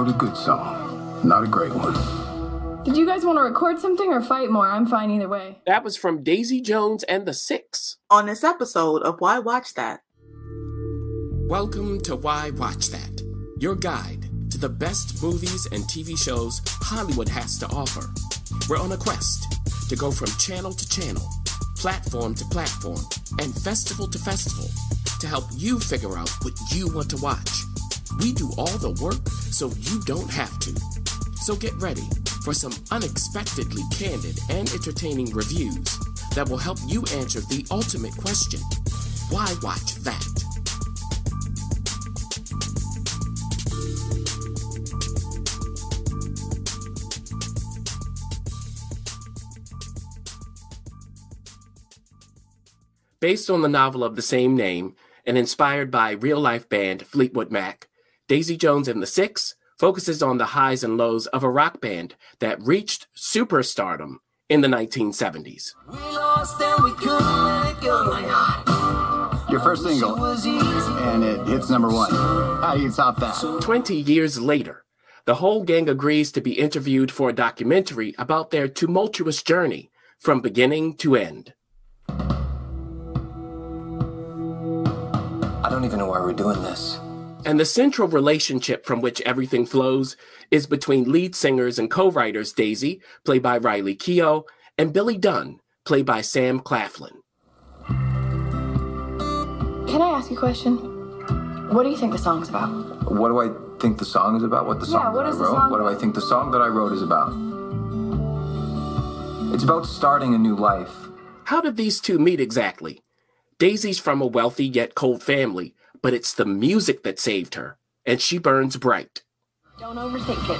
wrote a good song, not a great one. Did you guys want to record something or fight more? I'm fine either way. That was from Daisy Jones and the Six. On this episode of Why Watch That. Welcome to Why Watch That, your guide to the best movies and TV shows Hollywood has to offer. We're on a quest to go from channel to channel, platform to platform, and festival to festival to help you figure out what you want to watch. We do all the work so you don't have to. So get ready for some unexpectedly candid and entertaining reviews that will help you answer the ultimate question why watch that? Based on the novel of the same name and inspired by real life band Fleetwood Mac, Daisy Jones and the Six focuses on the highs and lows of a rock band that reached superstardom in the 1970s. Your first single, and it hits number one. How do you top that? 20 years later, the whole gang agrees to be interviewed for a documentary about their tumultuous journey from beginning to end. I don't even know why we're doing this. And the central relationship from which everything flows is between lead singers and co writers Daisy, played by Riley Keough, and Billy Dunne, played by Sam Claflin. Can I ask you a question? What do you think the song's about? What do I think the song is about? What the song Yeah, what that I is the wrote? song what do I think the song that I wrote is about? It's about starting a new life. How did these two meet exactly? Daisy's from a wealthy yet cold family, but it's the music that saved her, and she burns bright. Don't overthink it.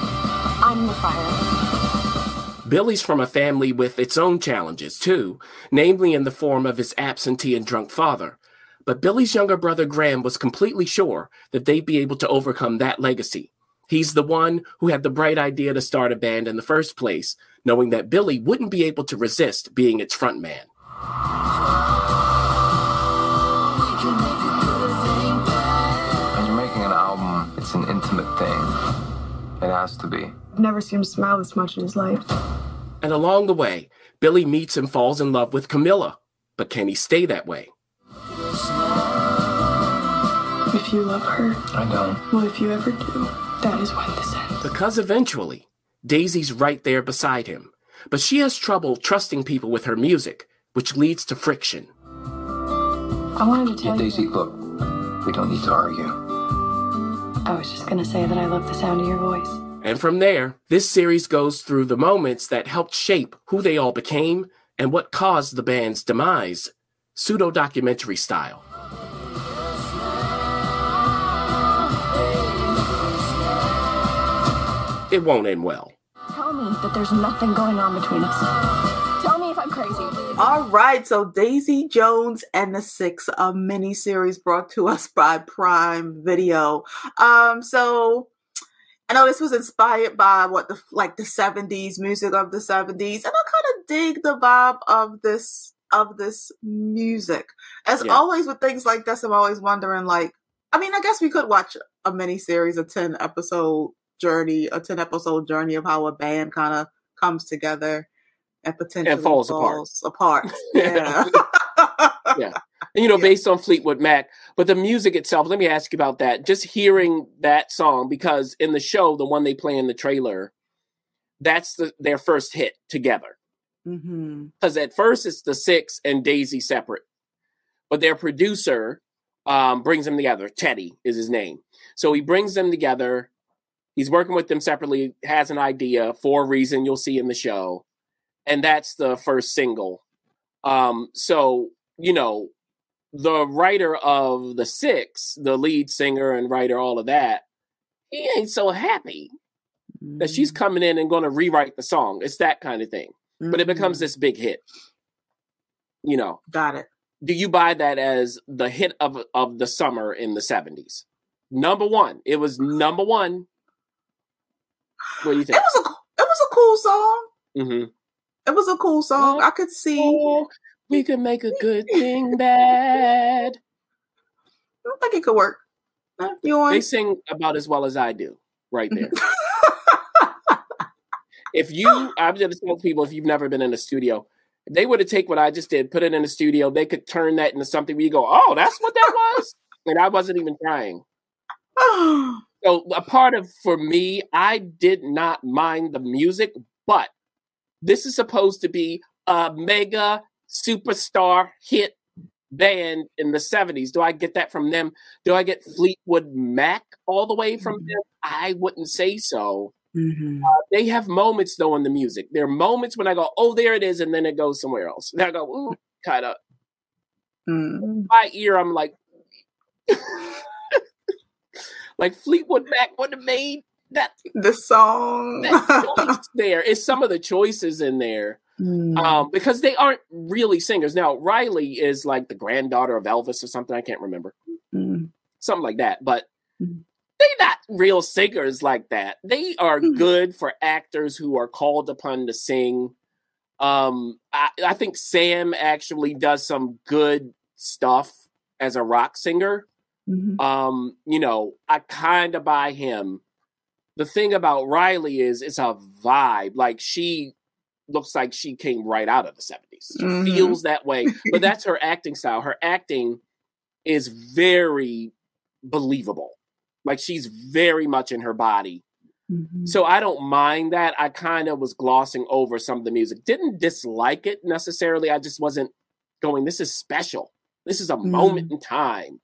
I'm the fire. Billy's from a family with its own challenges, too, namely in the form of his absentee and drunk father. But Billy's younger brother Graham was completely sure that they'd be able to overcome that legacy. He's the one who had the bright idea to start a band in the first place, knowing that Billy wouldn't be able to resist being its frontman. Has to be. Never seen him smile this much in his life. And along the way, Billy meets and falls in love with Camila. But can he stay that way? If you love her, I don't. well, if you ever do, that is when this ends. Because eventually, Daisy's right there beside him. But she has trouble trusting people with her music, which leads to friction. I wanted to Yeah, tell Daisy, you. look, we don't need to argue. I was just gonna say that I love the sound of your voice. And from there, this series goes through the moments that helped shape who they all became and what caused the band's demise, pseudo documentary style. It won't end well. Tell me that there's nothing going on between us. Tell me if I'm crazy. All right, so Daisy Jones and the Six, a mini series brought to us by Prime Video. Um, so I know this was inspired by what the like the seventies music of the seventies, and I kind of dig the vibe of this of this music. As Yeah. always with things like this, I'm always wondering like, I mean, I guess we could watch a mini series, a ten episode journey, a ten episode journey of how a band kind of comes together and potentially falls apart. apart. Yeah. Yeah. You know, Yeah. based on Fleetwood Mac. But the music itself, let me ask you about that. Just hearing that song, because in the show, the one they play in the trailer, that's the, their first hit together. Because at first it's the Six and Daisy separate, but their producer um, brings them together. Teddy is his name. So he brings them together. He's working with them separately, has an idea for a reason you'll see in the show. And that's the first single. Um, so, you know, the writer of The Six, the lead singer and writer, all of that, he ain't so happy that she's coming in and going to rewrite the song. It's that kind of thing. But it becomes Mhm. this big hit. You know, got it. do you buy that as the hit of of the summer in the 70s? Number one. It was number one. What do you think? It was a it was a cool song. hmm It was a cool song. I could see. We could make a good thing bad. I think it could work. Eh, You They sing about as well as I do. right there. if you, I'm going to tell people if you've never been in a studio, if they would have take what I just did, put it in a studio, they could turn that into something where you go, oh, that's what that was, and I wasn't even trying. so a part of for me, I did not mind the music, but this is supposed to be a mega superstar hit band in the 70s. Do I get that from them? Do I get Fleetwood Mac all the way from mm-hmm. them? I wouldn't say so. Mm-hmm. Uh, they have moments though in the music. There are moments when I go, "Oh, there it is," and then it goes somewhere else. And I go, "Ooh, kind of." Mm. My ear, I'm like, like Fleetwood Mac would have made that the song that there is some of the choices in there mm. um, because they aren't really singers. Now Riley is like the granddaughter of Elvis or something. I can't remember mm. something like that, but. Mm. They're not real singers like that. They are mm. good for actors who are called upon to sing. Um, I, I think Sam actually does some good stuff as a rock singer. Mm-hmm. Um, you know, I kind of buy him the thing about Riley is it's a vibe. Like she looks like she came right out of the 70s. She mm-hmm. feels that way. But that's her acting style. Her acting is very believable. Like she's very much in her body. Mm-hmm. So I don't mind that. I kind of was glossing over some of the music. Didn't dislike it necessarily. I just wasn't going, this is special. This is a mm-hmm. moment in time.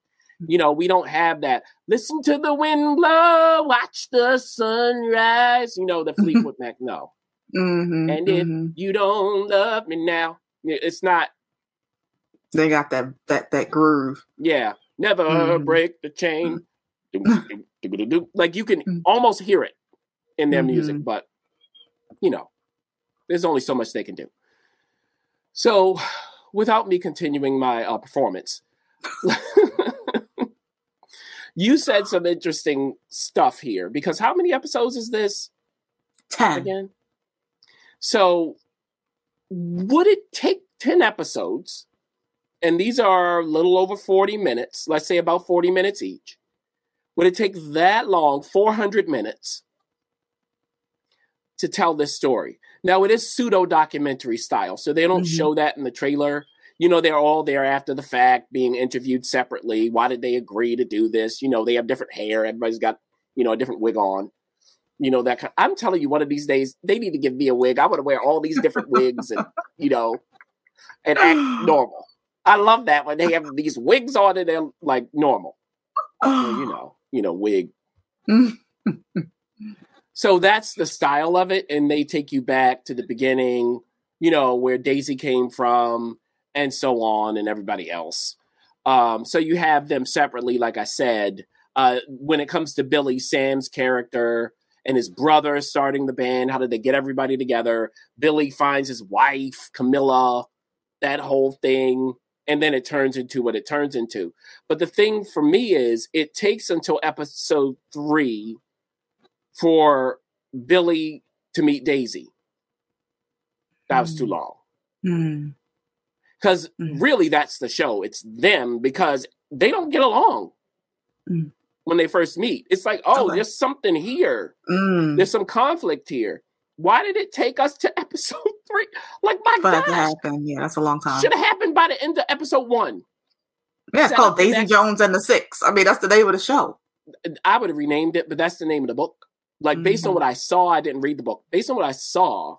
You know, we don't have that. Listen to the wind blow, watch the sunrise. You know, the Fleetwood Mac. No. Mm-hmm, and if mm-hmm. you don't love me now, it's not. They got that that that groove. Yeah, never mm-hmm. break the chain. Mm-hmm. like you can mm. almost hear it in their music, mm-hmm. but you know, there's only so much they can do. So, without me continuing my uh, performance, you said some interesting stuff here because how many episodes is this? 10. Again? So, would it take 10 episodes? And these are a little over 40 minutes, let's say about 40 minutes each. Would it take that long, 400 minutes, to tell this story? Now, it is pseudo documentary style, so they don't mm-hmm. show that in the trailer you know, they're all there after the fact, being interviewed separately. Why did they agree to do this? You know, they have different hair. Everybody's got, you know, a different wig on. You know, that kind I'm telling you, one of these days, they need to give me a wig. I want to wear all these different wigs and, you know, and act normal. I love that when they have these wigs on and they're like normal. Well, you know, you know, wig. so that's the style of it. And they take you back to the beginning, you know, where Daisy came from and so on, and everybody else. Um, so you have them separately, like I said. Uh, when it comes to Billy, Sam's character and his brother starting the band, how did they get everybody together? Billy finds his wife, Camila, that whole thing, and then it turns into what it turns into. But the thing for me is, it takes until episode three for Billy to meet Daisy. That was too hmm. long. Mm because mm. really that's the show. It's them because they don't get along mm. When they first meet. It's like, oh, okay. there's something here. Mm. There's some conflict here. Why did it take us to episode three? Like my God, happen. Yeah, that's a long time. Should have happened by the end of episode one. Yeah, it's called Daisy Jones and the Six. I mean, that's the name of the show. I would have renamed it, but that's the name of the book. Like based mm-hmm. on what I saw, I didn't read the book. Based on what I saw,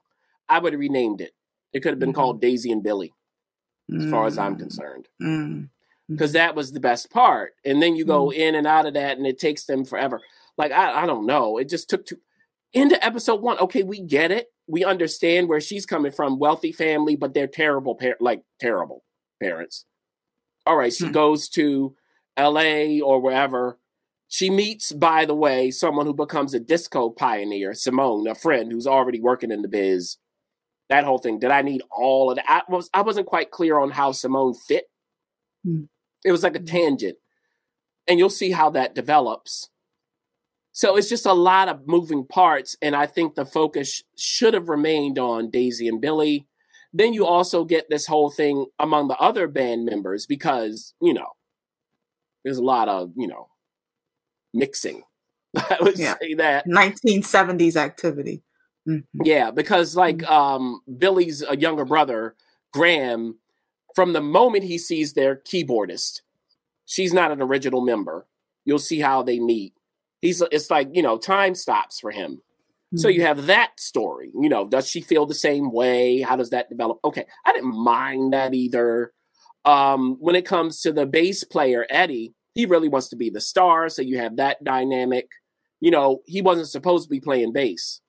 I would have renamed it. It could have been mm-hmm. called Daisy and Billy as mm. far as I'm mm. concerned. Because mm. that was the best part. And then you go mm. in and out of that, and it takes them forever. Like, I, I don't know. It just took to into episode one. Okay, we get it. We understand where she's coming from. Wealthy family, but they're terrible, par- like terrible parents. All right, she hmm. goes to L.A. or wherever. She meets, by the way, someone who becomes a disco pioneer, Simone, a friend who's already working in the biz that whole thing. Did I need all of that? I was I wasn't quite clear on how Simone fit. Mm. It was like a tangent. And you'll see how that develops. So it's just a lot of moving parts. And I think the focus should have remained on Daisy and Billy. Then you also get this whole thing among the other band members because, you know, there's a lot of, you know, mixing. I would Yeah. say that. 1970s activity. Mhm. Yeah, because like Mm-hmm. um Billy's a younger brother, Graham, from the moment he sees their keyboardist, she's not an original member. You'll see how they meet. He's it's like, you know, time stops for him. So Mm-hmm. you have that story. You know, does she feel the same way? How does that develop? Okay, I didn't mind that either. Um, when it comes to the bass player Eddie, he really wants to be the star, so you have that dynamic. You know, he wasn't supposed to be playing bass,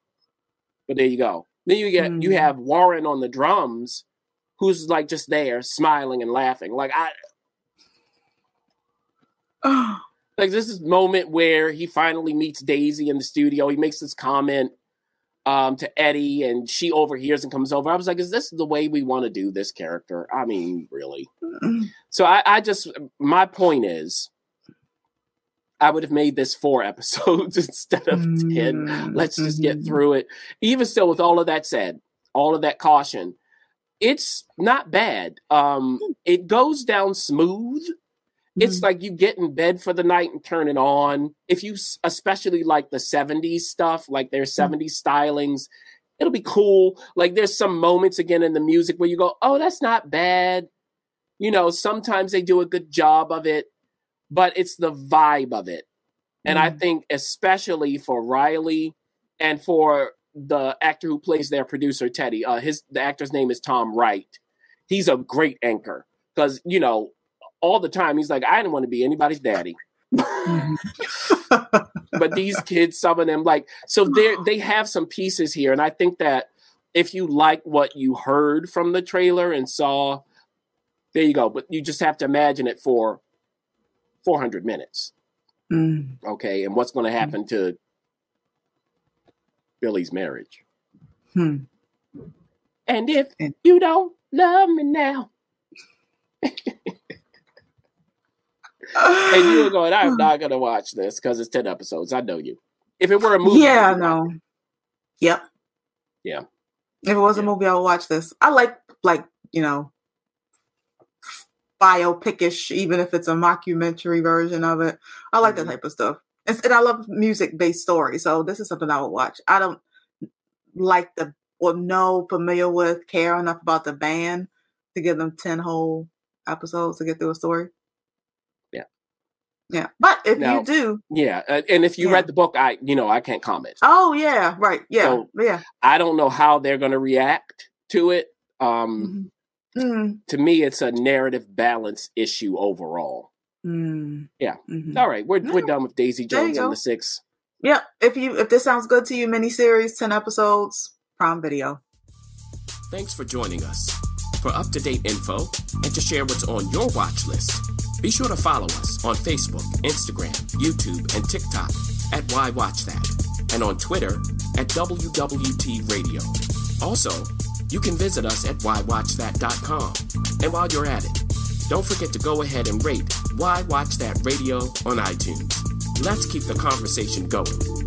but there you go. Then you get you Mhm. have Warren on the drums, who's like just there, smiling and laughing. Like I like this is moment where he finally meets Daisy in the studio. He makes this comment um, to Eddie, and she overhears and comes over. I was like, "Is this the way we want to do this character?" I mean, really. So I, I just my point is, I would have made this four episodes instead of ten. Mm, Let's just get mhm. through it. Even still, with all of that said, all of that caution, it's not bad. Um, it goes down smooth. It's Mhm. like you get in bed for the night and turn it on. If you especially like the 70s stuff, like their 70s stylings, it'll be cool. Like there's some moments again in the music where you go, "Oh, that's not bad." You know, sometimes they do a good job of it, but it's the vibe of it. And I Mhm. think especially for Riley and for the actor who plays their producer Teddy, uh his the actor's name is Tom Wright. He's a great anchor cuz you know, all the time he's like I didn't want to be anybody's daddy. But these kids some of them like so they they have some pieces here and I think that if you like what you heard from the trailer and saw there you go, but you just have to imagine it for 400 minutes. Mm. okay, and what's going to happen to Billy's marriage. Hmm. And if And- you don't love me now, and you were going, I'm not going to watch this because it's 10 episodes. I know you. If it were a movie, Yeah, watch no. Yep. Yeah. If it was a movie, I would watch this. I like like you know biopicish, even if it's a mockumentary version of it. I like Mhm. that type of stuff, and, and I love music based stories. So this is something I would watch. I don't like the or know familiar with care enough about the band to give them ten whole episodes to get through a story. Yeah. Yeah, but if Now- you do, Yeah, uh, and if you Yeah. read the book, I you know I can't comment. oh yeah, right, yeah, So- yeah. I don't know how they're going to react to it. Um, Mm, To me, it's a narrative balance issue overall. Mm, Yeah. mhm. All right, we're we're done with Daisy Jones and the Six. Yep. If you if this sounds good to you, miniseries, ten episodes, Prime Video. Thanks for joining us. For up to date info and to share what's on your watch list, be sure to follow us on Facebook, Instagram, YouTube, and TikTok at Why Watch That, and on Twitter at WWT Radio. Also, you can visit us at whywatchthat.com. And while you're at it, don't forget to go ahead and rate Why Watch That Radio on iTunes. Let's keep the conversation going.